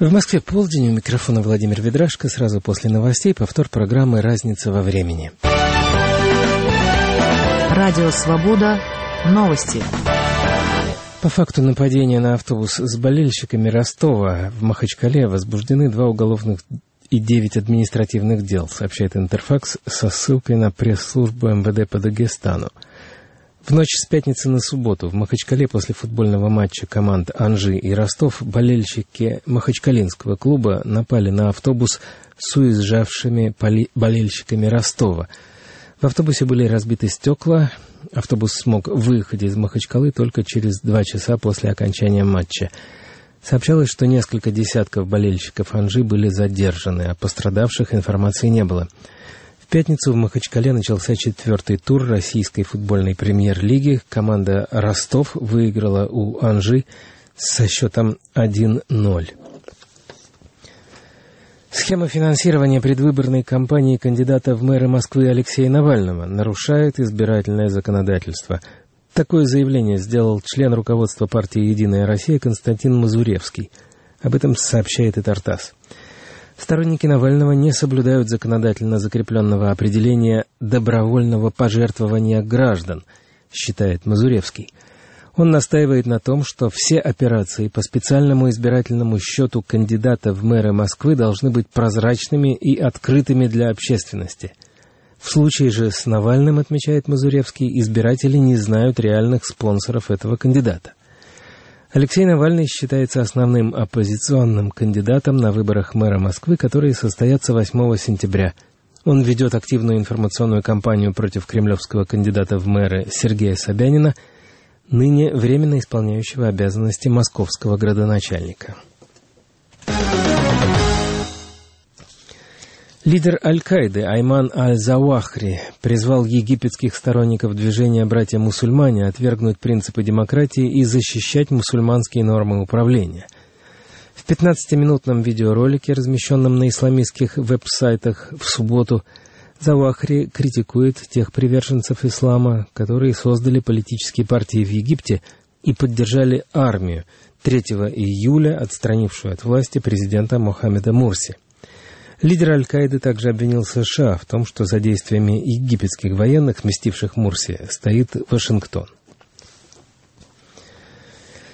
В Москве полдень, у микрофона Владимир Ведрашко. Сразу после новостей повтор программы «Разница во времени». Радио «Свобода». Новости. По факту нападения на автобус с болельщиками Ростова в Махачкале возбуждены два уголовных и девять административных дел, сообщает Интерфакс со ссылкой на пресс-службу МВД по Дагестану. В ночь с пятницы на субботу в Махачкале после футбольного матча команд Анжи и Ростов болельщики Махачкалинского клуба напали на автобус с уезжавшими болельщиками Ростова. В автобусе были разбиты стекла. Автобус смог выехать из Махачкалы только через два часа после окончания матча. Сообщалось, что несколько десятков болельщиков Анжи были задержаны, а пострадавших информации не было. В пятницу в Махачкале начался четвертый тур российской футбольной премьер-лиги. Команда «Ростов» выиграла у «Анжи» со счетом 1-0. Схема финансирования предвыборной кампании кандидата в мэры Москвы Алексея Навального нарушает избирательное законодательство. Такое заявление сделал член руководства партии «Единая Россия» Константин Мазуревский. Об этом сообщает и Тартас. Сторонники Навального не соблюдают законодательно закрепленного определения добровольного пожертвования граждан, считает Мазуревский. Он настаивает на том, что все операции по специальному избирательному счету кандидата в мэры Москвы должны быть прозрачными и открытыми для общественности. В случае же с Навальным, отмечает Мазуревский, избиратели не знают реальных спонсоров этого кандидата. Алексей Навальный считается основным оппозиционным кандидатом на выборах мэра Москвы, которые состоятся 8 сентября. Он ведет активную информационную кампанию против кремлевского кандидата в мэры Сергея Собянина, ныне временно исполняющего обязанности московского градоначальника. Лидер Аль-Каиды Айман Аль-Завахри призвал египетских сторонников движения «Братья-мусульмане» отвергнуть принципы демократии и защищать мусульманские нормы управления. В 15-минутном видеоролике, размещенном на исламистских веб-сайтах в субботу, Завахри критикует тех приверженцев ислама, которые создали политические партии в Египте и поддержали армию 3 июля, отстранившую от власти президента Мохаммеда Мурси. Лидер Аль-Каиды также обвинил США в том, что за действиями египетских военных, сместивших Мурси, стоит Вашингтон.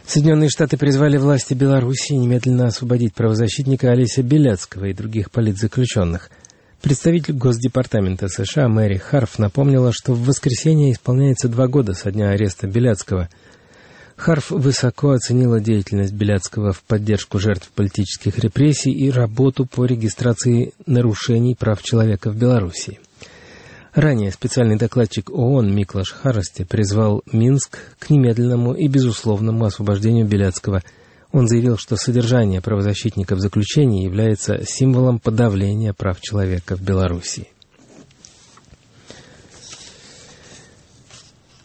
Соединенные Штаты призвали власти Белоруссии немедленно освободить правозащитника Олеся Беляцкого и других политзаключенных. Представитель Госдепартамента США Мэри Харф напомнила, что в воскресенье исполняется два года со дня ареста Беляцкого – Харф высоко оценила деятельность Беляцкого в поддержку жертв политических репрессий и работу по регистрации нарушений прав человека в Беларуси. Ранее специальный докладчик ООН Миклаш Харости призвал Минск к немедленному и безусловному освобождению Беляцкого. Он заявил, что содержание правозащитника в заключении является символом подавления прав человека в Беларуси.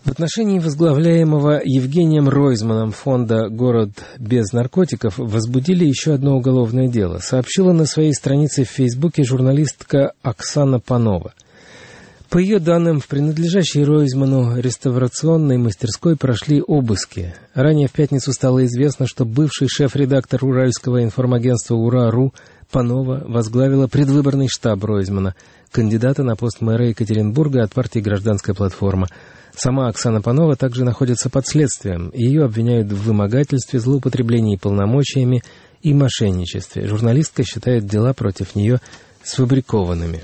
В отношении возглавляемого Евгением Ройзманом фонда «Город без наркотиков» возбудили еще одно уголовное дело, сообщила на своей странице в Фейсбуке журналистка Оксана Панова. По ее данным, в принадлежащей Ройзману реставрационной мастерской прошли обыски. Ранее в пятницу стало известно, что бывший шеф-редактор уральского информагентства «Ура.ру» Панова возглавила предвыборный штаб Ройзмана, кандидата на пост мэра Екатеринбурга от партии «Гражданская платформа». Сама Оксана Панова также находится под следствием. Ее обвиняют в вымогательстве, злоупотреблении полномочиями и мошенничестве. Журналистка считает дела против нее сфабрикованными.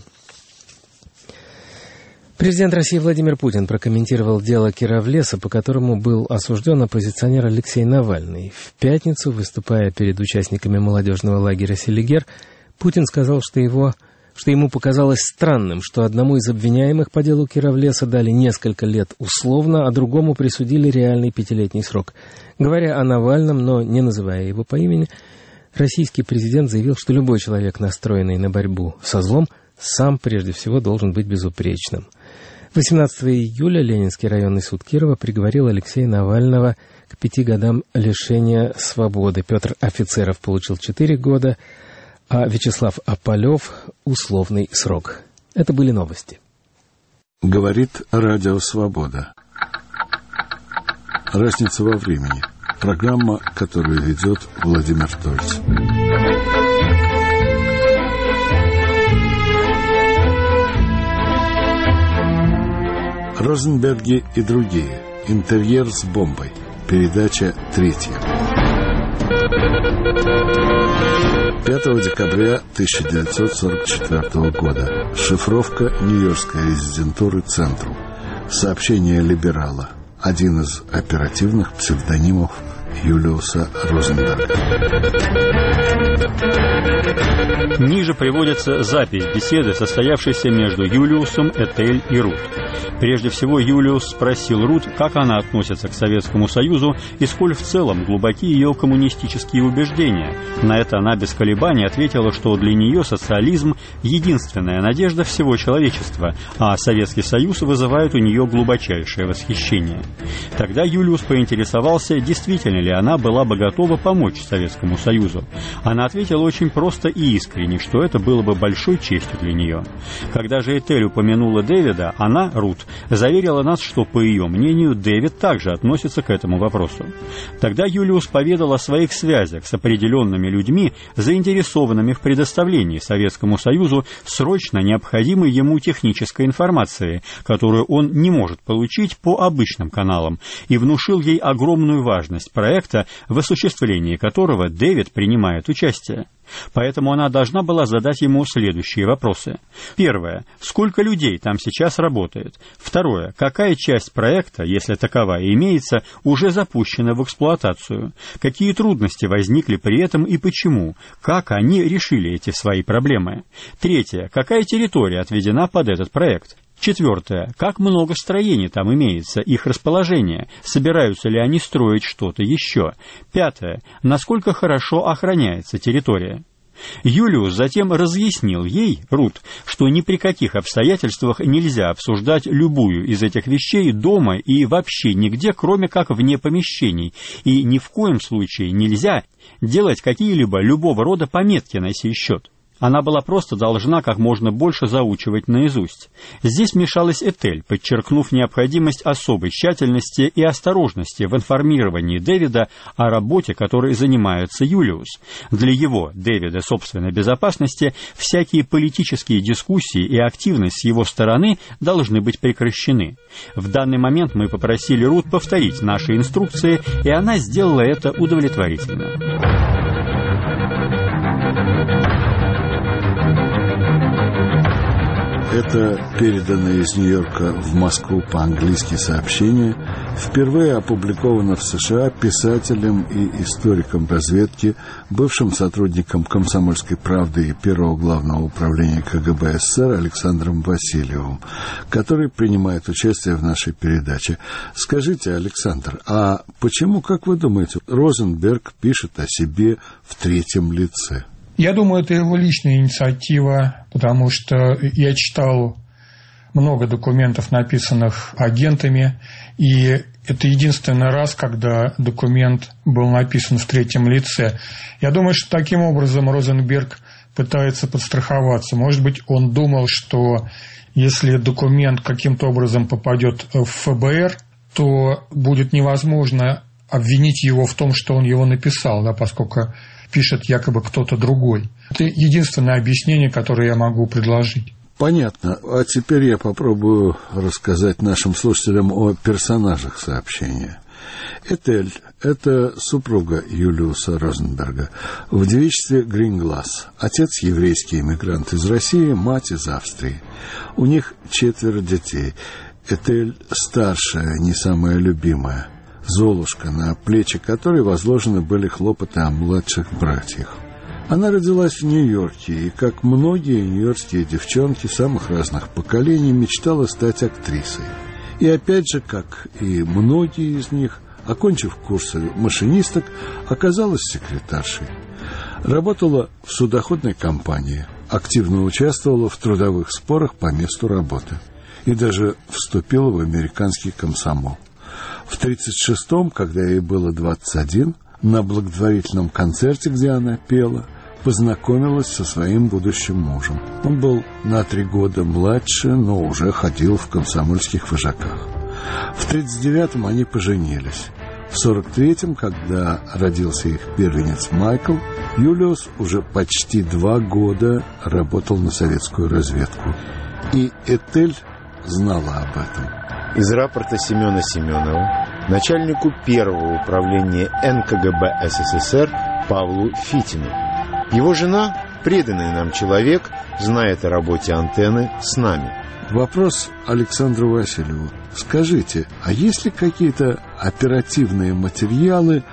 Президент России Владимир Путин прокомментировал дело Кировлеса, по которому был осужден оппозиционер Алексей Навальный. В пятницу, выступая перед участниками молодежного лагеря «Селигер», Путин сказал, что его что ему показалось странным, что одному из обвиняемых по делу Кировлеса дали несколько лет условно, а другому присудили реальный пятилетний срок. Говоря о Навальном, но не называя его по имени, российский президент заявил, что любой человек, настроенный на борьбу со злом, сам прежде всего должен быть безупречным. 18 июля Ленинский районный суд Кирова приговорил Алексея Навального к пяти годам лишения свободы. Петр Офицеров получил четыре года, а Вячеслав Аполев – условный срок. Это были новости. Говорит Радио Свобода. Разница во времени. Программа, которую ведет Владимир Тольц. Розенберги и другие. Интерьер с бомбой. Передача третья. 5 декабря 1944 года. Шифровка Нью-Йоркской резидентуры «Центру». Сообщение либерала. Один из оперативных псевдонимов Юлиуса Розенберга. Ниже приводится запись беседы, состоявшейся между Юлиусом, Этель и Рут. Прежде всего, Юлиус спросил Рут, как она относится к Советскому Союзу и сколь в целом глубоки ее коммунистические убеждения. На это она без колебаний ответила, что для нее социализм – единственная надежда всего человечества, а Советский Союз вызывает у нее глубочайшее восхищение. Тогда Юлиус поинтересовался, действительно ли она была бы готова помочь Советскому Союзу. Она ответила очень просто и искренне, что это было бы большой честью для нее. Когда же Этель упомянула Дэвида, она, Рут, заверила нас, что, по ее мнению, Дэвид также относится к этому вопросу. Тогда Юлиус поведал о своих связях с определенными людьми, заинтересованными в предоставлении Советскому Союзу срочно необходимой ему технической информации, которую он не может получить по обычным каналам, и внушил ей огромную важность проекта, в осуществлении которого Дэвид принимает участие. Поэтому она должна была задать ему следующие вопросы. Первое. Сколько людей там сейчас работает? Второе. Какая часть проекта, если таковая имеется, уже запущена в эксплуатацию? Какие трудности возникли при этом и почему? Как они решили эти свои проблемы? Третье. Какая территория отведена под этот проект? Четвертое. Как много строений там имеется, их расположение, собираются ли они строить что-то еще. Пятое. Насколько хорошо охраняется территория. Юлиус затем разъяснил ей, Рут, что ни при каких обстоятельствах нельзя обсуждать любую из этих вещей дома и вообще нигде, кроме как вне помещений, и ни в коем случае нельзя делать какие-либо любого рода пометки на сей счет. Она была просто должна как можно больше заучивать наизусть. Здесь мешалась Этель, подчеркнув необходимость особой тщательности и осторожности в информировании Дэвида о работе, которой занимается Юлиус. Для его, Дэвида, собственной безопасности, всякие политические дискуссии и активность с его стороны должны быть прекращены. В данный момент мы попросили Рут повторить наши инструкции, и она сделала это удовлетворительно. Это переданное из Нью-Йорка в Москву по-английски сообщение впервые опубликовано в США писателем и историком разведки, бывшим сотрудником «Комсомольской правды» и первого главного управления КГБ СССР Александром Васильевым, который принимает участие в нашей передаче. Скажите, Александр, а почему, как вы думаете, Розенберг пишет о себе в третьем лице? Я думаю, это его личная инициатива, потому что я читал много документов, написанных агентами, и это единственный раз, когда документ был написан в третьем лице. Я думаю, что таким образом Розенберг пытается подстраховаться. Может быть, он думал, что если документ каким-то образом попадет в ФБР, то будет невозможно обвинить его в том, что он его написал, да, поскольку пишет якобы кто-то другой. Это единственное объяснение, которое я могу предложить. Понятно. А теперь я попробую рассказать нашим слушателям о персонажах сообщения. Этель – это супруга Юлиуса Розенберга. В девичестве Гринглас. Отец – еврейский иммигрант из России, мать – из Австрии. У них четверо детей. Этель – старшая, не самая любимая. Золушка, на плечи которой возложены были хлопоты о младших братьях. Она родилась в Нью-Йорке и, как многие нью-йоркские девчонки самых разных поколений, мечтала стать актрисой. И опять же, как и многие из них, окончив курсы машинисток, оказалась секретаршей. Работала в судоходной компании, активно участвовала в трудовых спорах по месту работы и даже вступила в американский комсомол. В 1936-м, когда ей было 21, на благотворительном концерте, где она пела, познакомилась со своим будущим мужем. Он был на три года младше, но уже ходил в комсомольских вожаках. В 1939-м они поженились. В 43-м, когда родился их первенец Майкл, Юлиус уже почти два года работал на советскую разведку. И Этель знала об этом. Из рапорта Семена Семенова начальнику первого управления НКГБ СССР Павлу Фитину. Его жена, преданный нам человек, знает о работе антенны с нами. Вопрос Александру Васильеву. Скажите, а есть ли какие-то оперативные материалы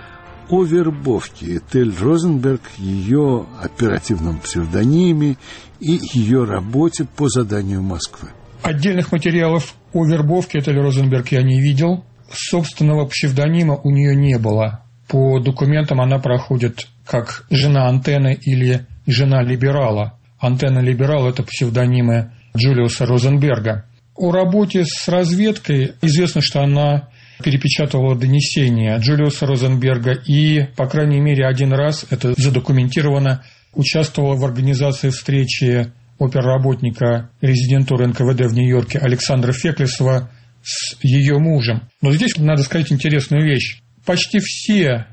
о вербовке Этель Розенберг, ее оперативном псевдониме и ее работе по заданию Москвы? Отдельных материалов о вербовке Этель Розенберг я не видел. Собственного псевдонима у нее не было. По документам она проходит как жена антенны или жена либерала. Антенна либерал – это псевдонимы Джулиуса Розенберга. О работе с разведкой известно, что она перепечатывала донесения Джулиуса Розенберга и, по крайней мере, один раз, это задокументировано, участвовала в организации встречи оперработника резидентуры НКВД в Нью-Йорке Александра Феклесова с ее мужем. Но здесь надо сказать интересную вещь. Почти все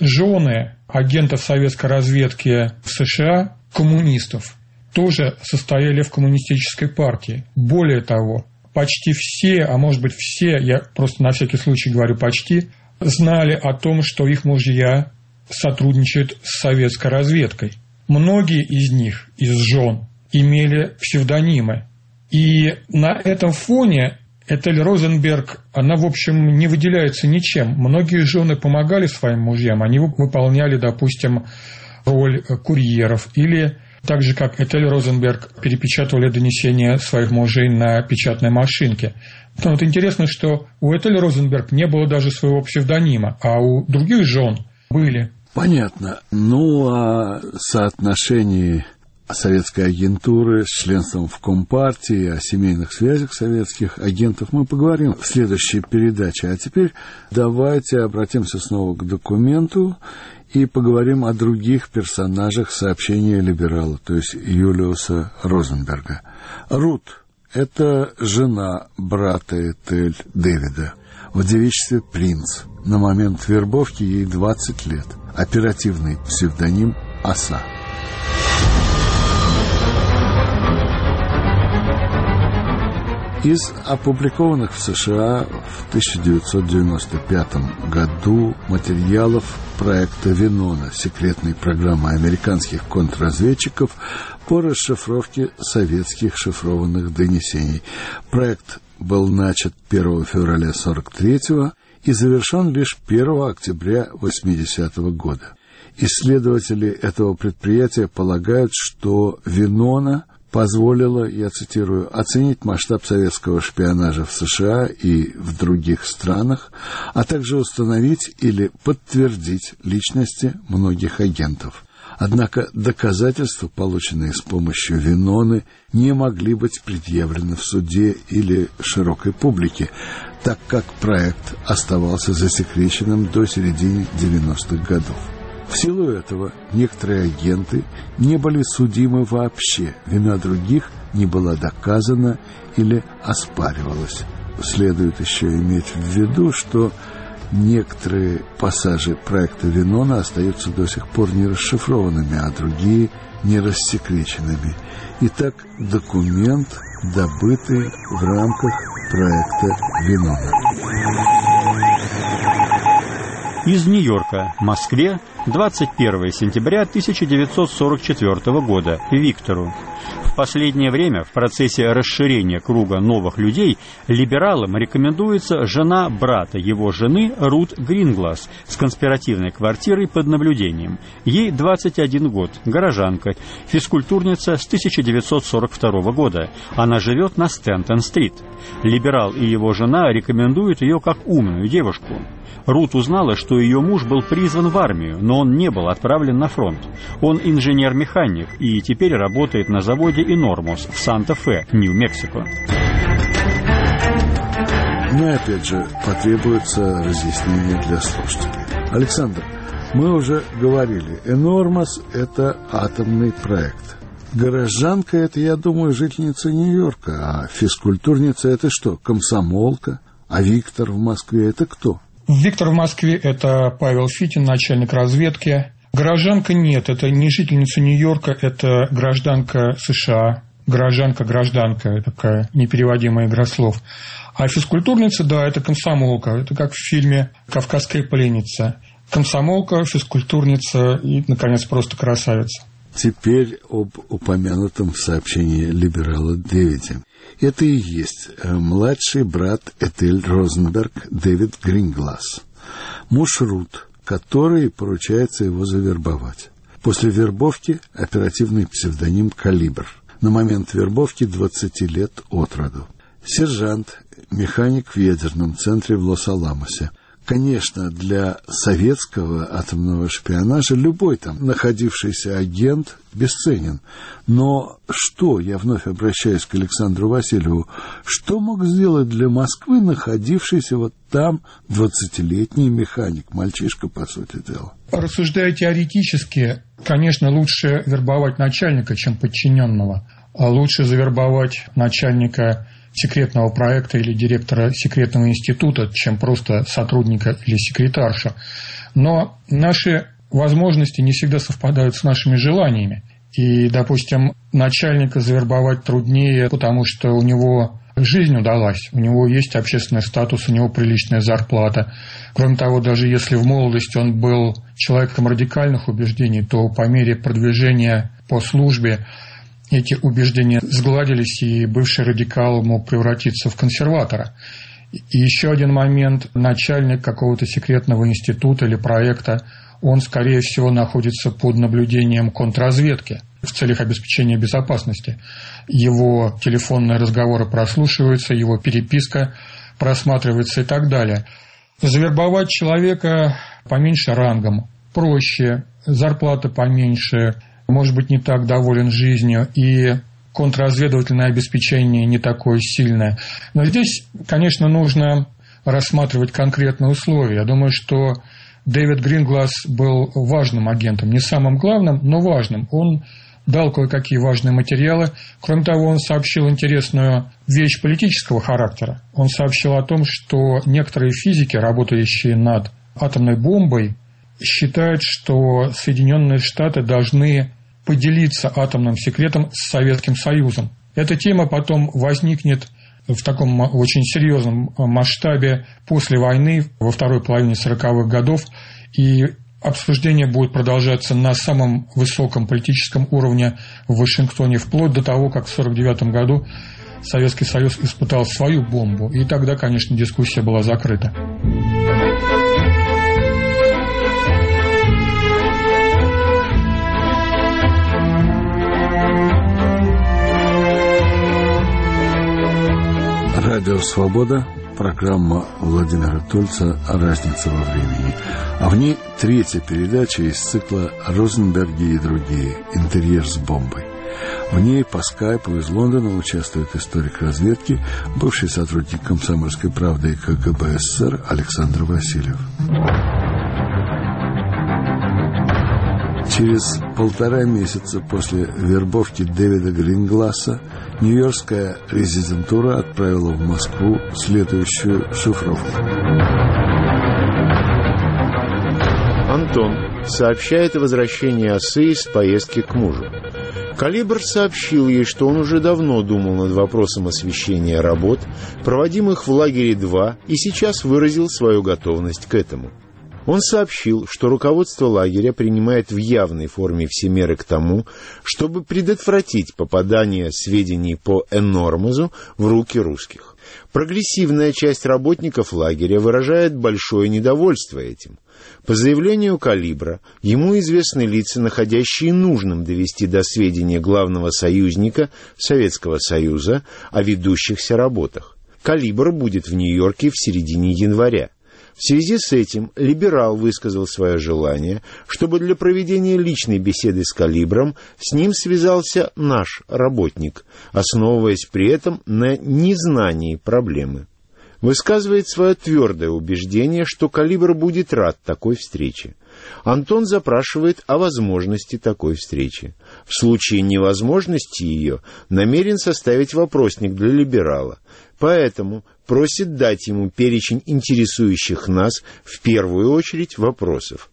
жены агентов советской разведки в США, коммунистов, тоже состояли в коммунистической партии. Более того, почти все, а может быть все, я просто на всякий случай говорю почти, знали о том, что их мужья сотрудничают с советской разведкой. Многие из них, из жен, имели псевдонимы. И на этом фоне Этель Розенберг, она, в общем, не выделяется ничем. Многие жены помогали своим мужьям, они выполняли, допустим, роль курьеров или так же, как Этель Розенберг перепечатывали донесения своих мужей на печатной машинке. Но вот интересно, что у Этель Розенберг не было даже своего псевдонима, а у других жен были. Понятно. Ну, а соотношение советской агентуры с членством в Компартии, о семейных связях советских агентов мы поговорим в следующей передаче. А теперь давайте обратимся снова к документу и поговорим о других персонажах сообщения либерала, то есть Юлиуса Розенберга. Рут – это жена брата Этель Дэвида. В девичестве «Принц». На момент вербовки ей 20 лет. Оперативный псевдоним «Оса». Из опубликованных в США в 1995 году материалов проекта «Винона» секретной программы американских контрразведчиков по расшифровке советских шифрованных донесений. Проект был начат 1 февраля 43 и завершен лишь 1 октября 80 года. Исследователи этого предприятия полагают, что «Винона» – позволило, я цитирую, оценить масштаб советского шпионажа в США и в других странах, а также установить или подтвердить личности многих агентов. Однако доказательства, полученные с помощью Виноны, не могли быть предъявлены в суде или широкой публике, так как проект оставался засекреченным до середины 90-х годов. В силу этого некоторые агенты не были судимы вообще, вина других не была доказана или оспаривалась. Следует еще иметь в виду, что некоторые пассажи проекта Винона остаются до сих пор не расшифрованными, а другие не рассекреченными. Итак, документ, добытый в рамках проекта Винона. Из Нью-Йорка, Москве, 21 сентября 1944 года, Виктору. Последнее время в процессе расширения круга новых людей либералам рекомендуется жена брата его жены Рут Гринглас с конспиративной квартирой под наблюдением. Ей 21 год, горожанка, физкультурница с 1942 года. Она живет на Стентон-стрит. Либерал и его жена рекомендуют ее как умную девушку. Рут узнала, что ее муж был призван в армию, но он не был отправлен на фронт. Он инженер-механик и теперь работает на заводе «Инормус» в Санта-Фе, Нью-Мексико. Но опять же потребуется разъяснение для слушателей. Александр, мы уже говорили, «Энормос» — это атомный проект. Горожанка — это, я думаю, жительница Нью-Йорка, а физкультурница — это что, комсомолка? А Виктор в Москве — это кто? Виктор в Москве – это Павел Фитин, начальник разведки. Горожанка нет, это не жительница Нью-Йорка, это гражданка США. Горожанка, гражданка, такая непереводимая игра слов. А физкультурница, да, это комсомолка. Это как в фильме «Кавказская пленница». Комсомолка, физкультурница и, наконец, просто красавица. Теперь об упомянутом в сообщении либерала Дэвиде. Это и есть э, младший брат Этель Розенберг Дэвид Гринглас, муж Рут, который поручается его завербовать. После вербовки оперативный псевдоним «Калибр». На момент вербовки 20 лет от роду. Сержант, механик в ядерном центре в Лос-Аламосе – Конечно, для советского атомного шпионажа любой там находившийся агент бесценен. Но что, я вновь обращаюсь к Александру Васильеву, что мог сделать для Москвы находившийся вот там двадцатилетний механик, мальчишка, по сути дела? Рассуждая теоретически, конечно, лучше вербовать начальника, чем подчиненного. А лучше завербовать начальника секретного проекта или директора секретного института, чем просто сотрудника или секретарша. Но наши возможности не всегда совпадают с нашими желаниями. И, допустим, начальника завербовать труднее, потому что у него жизнь удалась, у него есть общественный статус, у него приличная зарплата. Кроме того, даже если в молодости он был человеком радикальных убеждений, то по мере продвижения по службе эти убеждения сгладились, и бывший радикал мог превратиться в консерватора. И еще один момент. Начальник какого-то секретного института или проекта, он, скорее всего, находится под наблюдением контрразведки в целях обеспечения безопасности. Его телефонные разговоры прослушиваются, его переписка просматривается и так далее. Завербовать человека поменьше рангом, проще, зарплата поменьше, может быть, не так доволен жизнью, и контрразведывательное обеспечение не такое сильное. Но здесь, конечно, нужно рассматривать конкретные условия. Я думаю, что Дэвид Гринглас был важным агентом, не самым главным, но важным. Он дал кое-какие важные материалы. Кроме того, он сообщил интересную вещь политического характера. Он сообщил о том, что некоторые физики, работающие над атомной бомбой, считают, что Соединенные Штаты должны поделиться атомным секретом с Советским Союзом. Эта тема потом возникнет в таком очень серьезном масштабе после войны, во второй половине 40-х годов, и обсуждение будет продолжаться на самом высоком политическом уровне в Вашингтоне, вплоть до того, как в 1949 году Советский Союз испытал свою бомбу. И тогда, конечно, дискуссия была закрыта. Радио «Свобода», программа Владимира Тульца «Разница во времени». А в ней третья передача из цикла «Розенберги и другие. Интерьер с бомбой». В ней по скайпу из Лондона участвует историк разведки, бывший сотрудник «Комсомольской правды» КГБ СССР Александр Васильев. Через полтора месяца после вербовки Дэвида Грингласа Нью-Йоркская резидентура отправила в Москву следующую шифровку. Антон сообщает о возвращении осы из поездки к мужу. Калибр сообщил ей, что он уже давно думал над вопросом освещения работ, проводимых в лагере 2, и сейчас выразил свою готовность к этому – он сообщил, что руководство лагеря принимает в явной форме все меры к тому, чтобы предотвратить попадание сведений по Энормозу в руки русских. Прогрессивная часть работников лагеря выражает большое недовольство этим. По заявлению Калибра, ему известны лица, находящие нужным довести до сведения главного союзника Советского Союза о ведущихся работах. Калибр будет в Нью-Йорке в середине января. В связи с этим либерал высказал свое желание, чтобы для проведения личной беседы с Калибром с ним связался наш работник, основываясь при этом на незнании проблемы. Высказывает свое твердое убеждение, что Калибр будет рад такой встрече. Антон запрашивает о возможности такой встречи. В случае невозможности ее намерен составить вопросник для либерала. Поэтому просит дать ему перечень интересующих нас в первую очередь вопросов.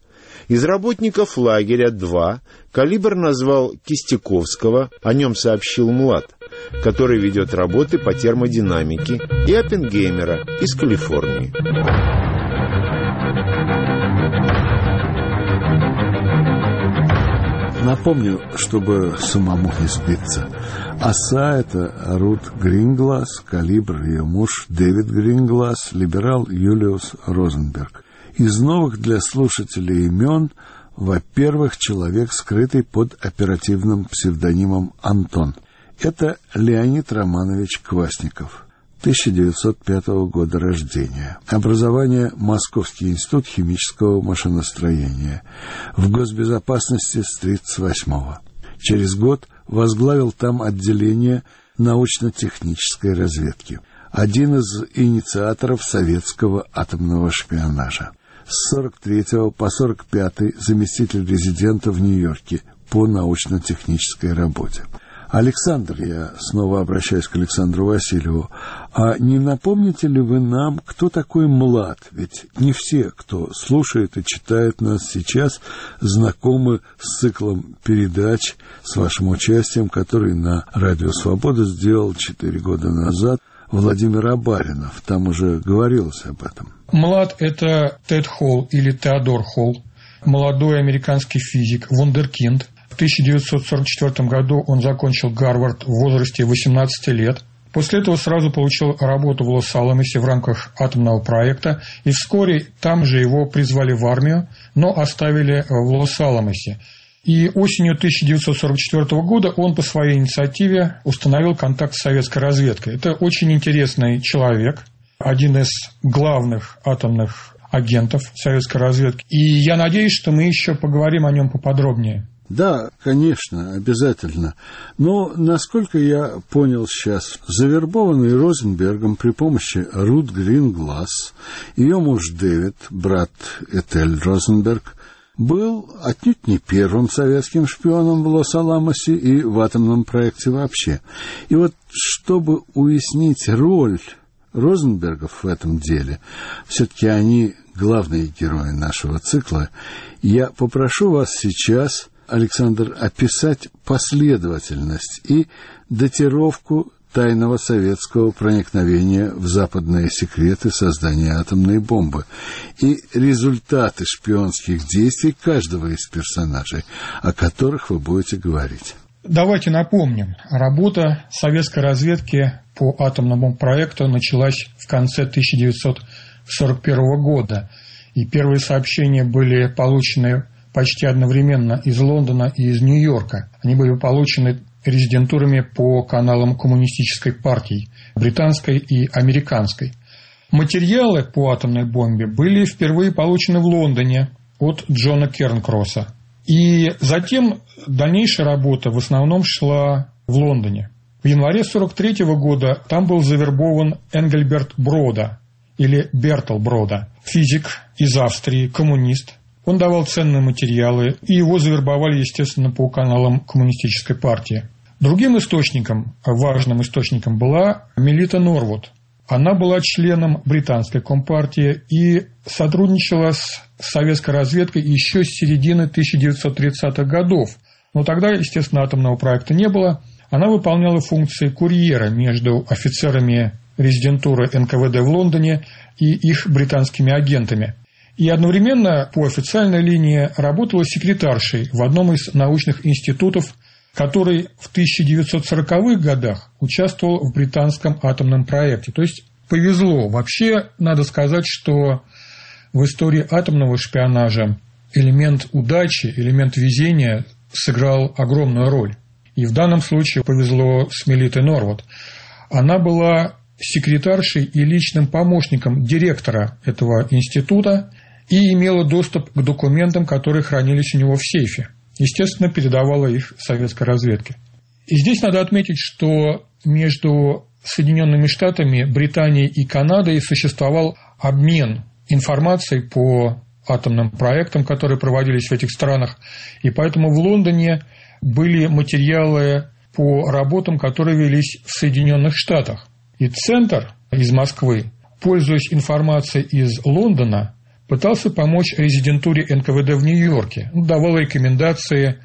Из работников лагеря два калибр назвал Кистяковского, о нем сообщил Млад. который ведет работы по термодинамике, и Оппенгеймера из Калифорнии. Напомню, чтобы самому не сбиться. Оса – это Рут Гринглас, калибр ее муж Дэвид Гринглас, либерал Юлиус Розенберг. Из новых для слушателей имен, во-первых, человек, скрытый под оперативным псевдонимом Антон. Это Леонид Романович Квасников. 1905 года рождения. Образование Московский институт химического машиностроения. В госбезопасности с 1938 Через год возглавил там отделение научно-технической разведки. Один из инициаторов советского атомного шпионажа. С 43 по 45 заместитель резидента в Нью-Йорке по научно-технической работе. Александр, я снова обращаюсь к Александру Васильеву, а не напомните ли вы нам, кто такой Млад? Ведь не все, кто слушает и читает нас сейчас, знакомы с циклом передач с вашим участием, который на Радио Свобода сделал четыре года назад Владимир Абаринов. Там уже говорилось об этом. Млад – это Тед Холл или Теодор Холл, молодой американский физик, вундеркинд, в 1944 году он закончил Гарвард в возрасте 18 лет. После этого сразу получил работу в Лос-Аламосе в рамках атомного проекта, и вскоре там же его призвали в армию, но оставили в Лос-Аламосе. И осенью 1944 года он по своей инициативе установил контакт с советской разведкой. Это очень интересный человек, один из главных атомных агентов советской разведки. И я надеюсь, что мы еще поговорим о нем поподробнее. Да, конечно, обязательно. Но, насколько я понял сейчас, завербованный Розенбергом при помощи Рут Гринглас, ее муж Дэвид, брат Этель Розенберг, был отнюдь не первым советским шпионом в Лос-Аламосе и в атомном проекте вообще. И вот, чтобы уяснить роль Розенбергов в этом деле, все-таки они главные герои нашего цикла, я попрошу вас сейчас Александр, описать последовательность и датировку тайного советского проникновения в западные секреты создания атомной бомбы и результаты шпионских действий каждого из персонажей, о которых вы будете говорить. Давайте напомним, работа советской разведки по атомному проекту началась в конце 1941 года, и первые сообщения были получены почти одновременно из Лондона и из Нью-Йорка. Они были получены резидентурами по каналам коммунистической партии, британской и американской. Материалы по атомной бомбе были впервые получены в Лондоне от Джона Кернкросса. И затем дальнейшая работа в основном шла в Лондоне. В январе 1943 года там был завербован Энгельберт Брода, или Бертл Брода, физик из Австрии, коммунист, он давал ценные материалы, и его завербовали, естественно, по каналам коммунистической партии. Другим источником, важным источником была Мелита Норвуд. Она была членом британской компартии и сотрудничала с советской разведкой еще с середины 1930-х годов. Но тогда, естественно, атомного проекта не было. Она выполняла функции курьера между офицерами резидентуры НКВД в Лондоне и их британскими агентами – и одновременно по официальной линии работала секретаршей в одном из научных институтов, который в 1940-х годах участвовал в британском атомном проекте. То есть повезло. Вообще, надо сказать, что в истории атомного шпионажа элемент удачи, элемент везения сыграл огромную роль. И в данном случае повезло с Мелитой Норвуд. Она была секретаршей и личным помощником директора этого института – и имела доступ к документам, которые хранились у него в сейфе. Естественно, передавала их советской разведке. И здесь надо отметить, что между Соединенными Штатами, Британией и Канадой существовал обмен информацией по атомным проектам, которые проводились в этих странах. И поэтому в Лондоне были материалы по работам, которые велись в Соединенных Штатах. И Центр из Москвы, пользуясь информацией из Лондона, пытался помочь резидентуре НКВД в Нью-Йорке, ну, давал рекомендации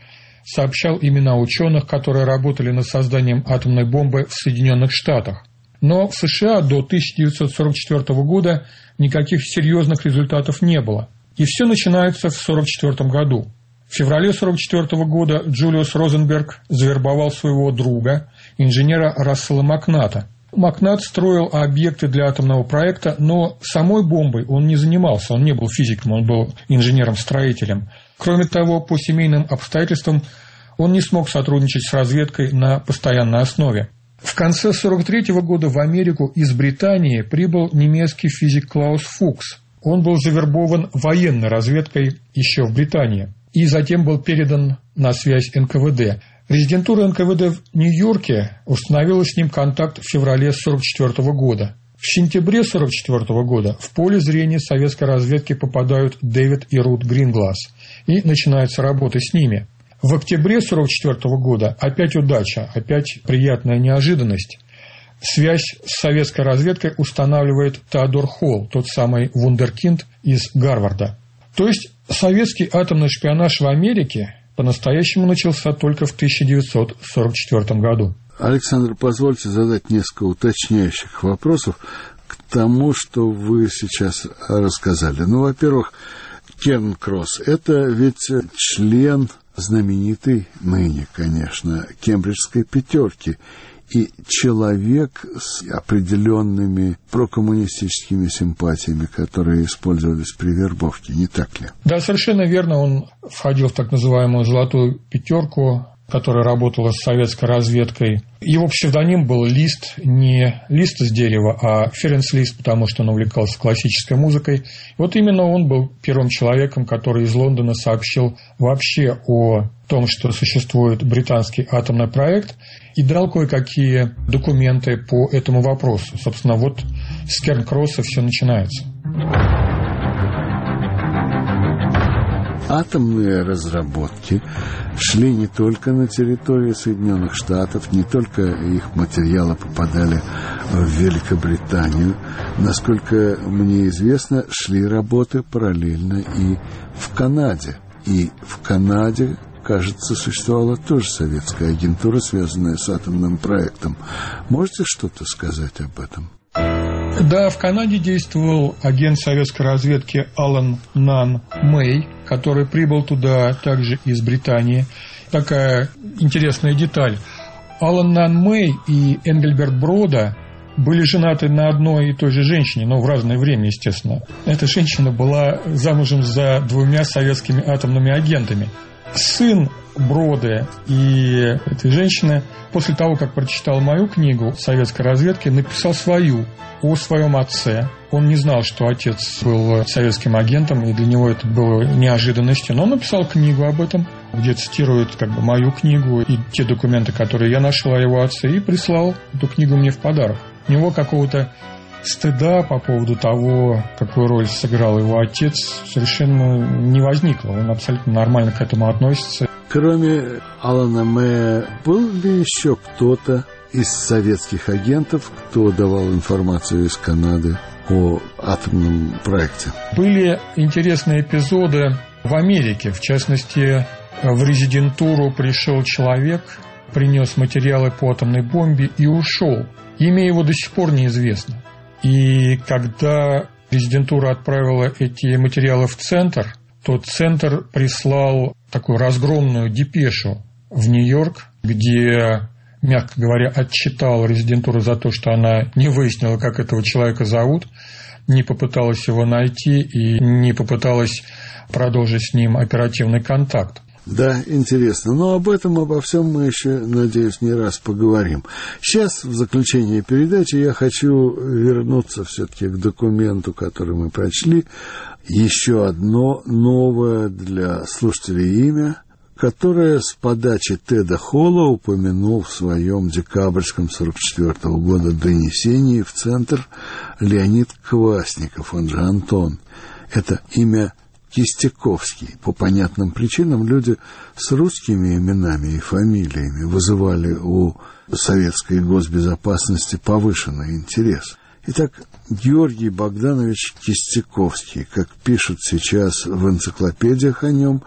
сообщал имена ученых, которые работали над созданием атомной бомбы в Соединенных Штатах. Но в США до 1944 года никаких серьезных результатов не было. И все начинается в 1944 году. В феврале 1944 года Джулиус Розенберг завербовал своего друга, инженера Рассела Макната. Макнат строил объекты для атомного проекта, но самой бомбой он не занимался, он не был физиком, он был инженером-строителем. Кроме того, по семейным обстоятельствам он не смог сотрудничать с разведкой на постоянной основе. В конце 1943 года в Америку из Британии прибыл немецкий физик Клаус Фукс. Он был завербован военной разведкой еще в Британии и затем был передан на связь НКВД. Резидентура НКВД в Нью-Йорке установила с ним контакт в феврале 1944 года. В сентябре 1944 года в поле зрения советской разведки попадают Дэвид и Рут Гринглас, и начинается работа с ними. В октябре 1944 года опять удача, опять приятная неожиданность. Связь с советской разведкой устанавливает Теодор Холл, тот самый вундеркинд из Гарварда. То есть советский атомный шпионаж в Америке по-настоящему начался только в 1944 году. Александр, позвольте задать несколько уточняющих вопросов к тому, что вы сейчас рассказали. Ну, во-первых, Кен Кросс – это ведь член знаменитый ныне, конечно, кембриджской пятерки и человек с определенными прокоммунистическими симпатиями, которые использовались при вербовке, не так ли? Да, совершенно верно. Он входил в так называемую «золотую пятерку», которая работала с советской разведкой. Его псевдоним был Лист, не Лист из дерева, а Ференс Лист, потому что он увлекался классической музыкой. И вот именно он был первым человеком, который из Лондона сообщил вообще о том, что существует британский атомный проект, и дал кое-какие документы по этому вопросу. Собственно, вот с Кернкросса все начинается. Атомные разработки шли не только на территории Соединенных Штатов, не только их материалы попадали в Великобританию. Насколько мне известно, шли работы параллельно и в Канаде. И в Канаде, кажется, существовала тоже советская агентура, связанная с атомным проектом. Можете что-то сказать об этом? Да, в Канаде действовал агент советской разведки Алан Нан Мэй, который прибыл туда также из Британии. Такая интересная деталь. Алан Нан Мэй и Энгельберт Брода были женаты на одной и той же женщине, но в разное время, естественно. Эта женщина была замужем за двумя советскими атомными агентами. Сын Броды и этой женщины после того, как прочитал мою книгу советской разведки, написал свою о своем отце. Он не знал, что отец был советским агентом, и для него это было неожиданностью. Но он написал книгу об этом, где цитирует как бы мою книгу и те документы, которые я нашел о его отце, и прислал эту книгу мне в подарок. У него какого-то стыда по поводу того, какую роль сыграл его отец, совершенно не возникло. Он абсолютно нормально к этому относится. Кроме Алана Мэя, был ли еще кто-то из советских агентов, кто давал информацию из Канады о атомном проекте? Были интересные эпизоды в Америке. В частности, в резидентуру пришел человек, принес материалы по атомной бомбе и ушел. Имя его до сих пор неизвестно. И когда резидентура отправила эти материалы в центр, то центр прислал такую разгромную депешу в Нью-Йорк, где, мягко говоря, отчитал резидентуру за то, что она не выяснила, как этого человека зовут, не попыталась его найти и не попыталась продолжить с ним оперативный контакт. Да, интересно. Но об этом, обо всем мы еще, надеюсь, не раз поговорим. Сейчас, в заключение передачи, я хочу вернуться все-таки к документу, который мы прочли. Еще одно новое для слушателей имя, которое с подачи Теда Холла упомянул в своем декабрьском 44 -го года донесении в Центр Леонид Квасников, он же Антон. Это имя Кистяковский. По понятным причинам люди с русскими именами и фамилиями вызывали у советской госбезопасности повышенный интерес. Итак, Георгий Богданович Кистяковский, как пишут сейчас в энциклопедиях о нем,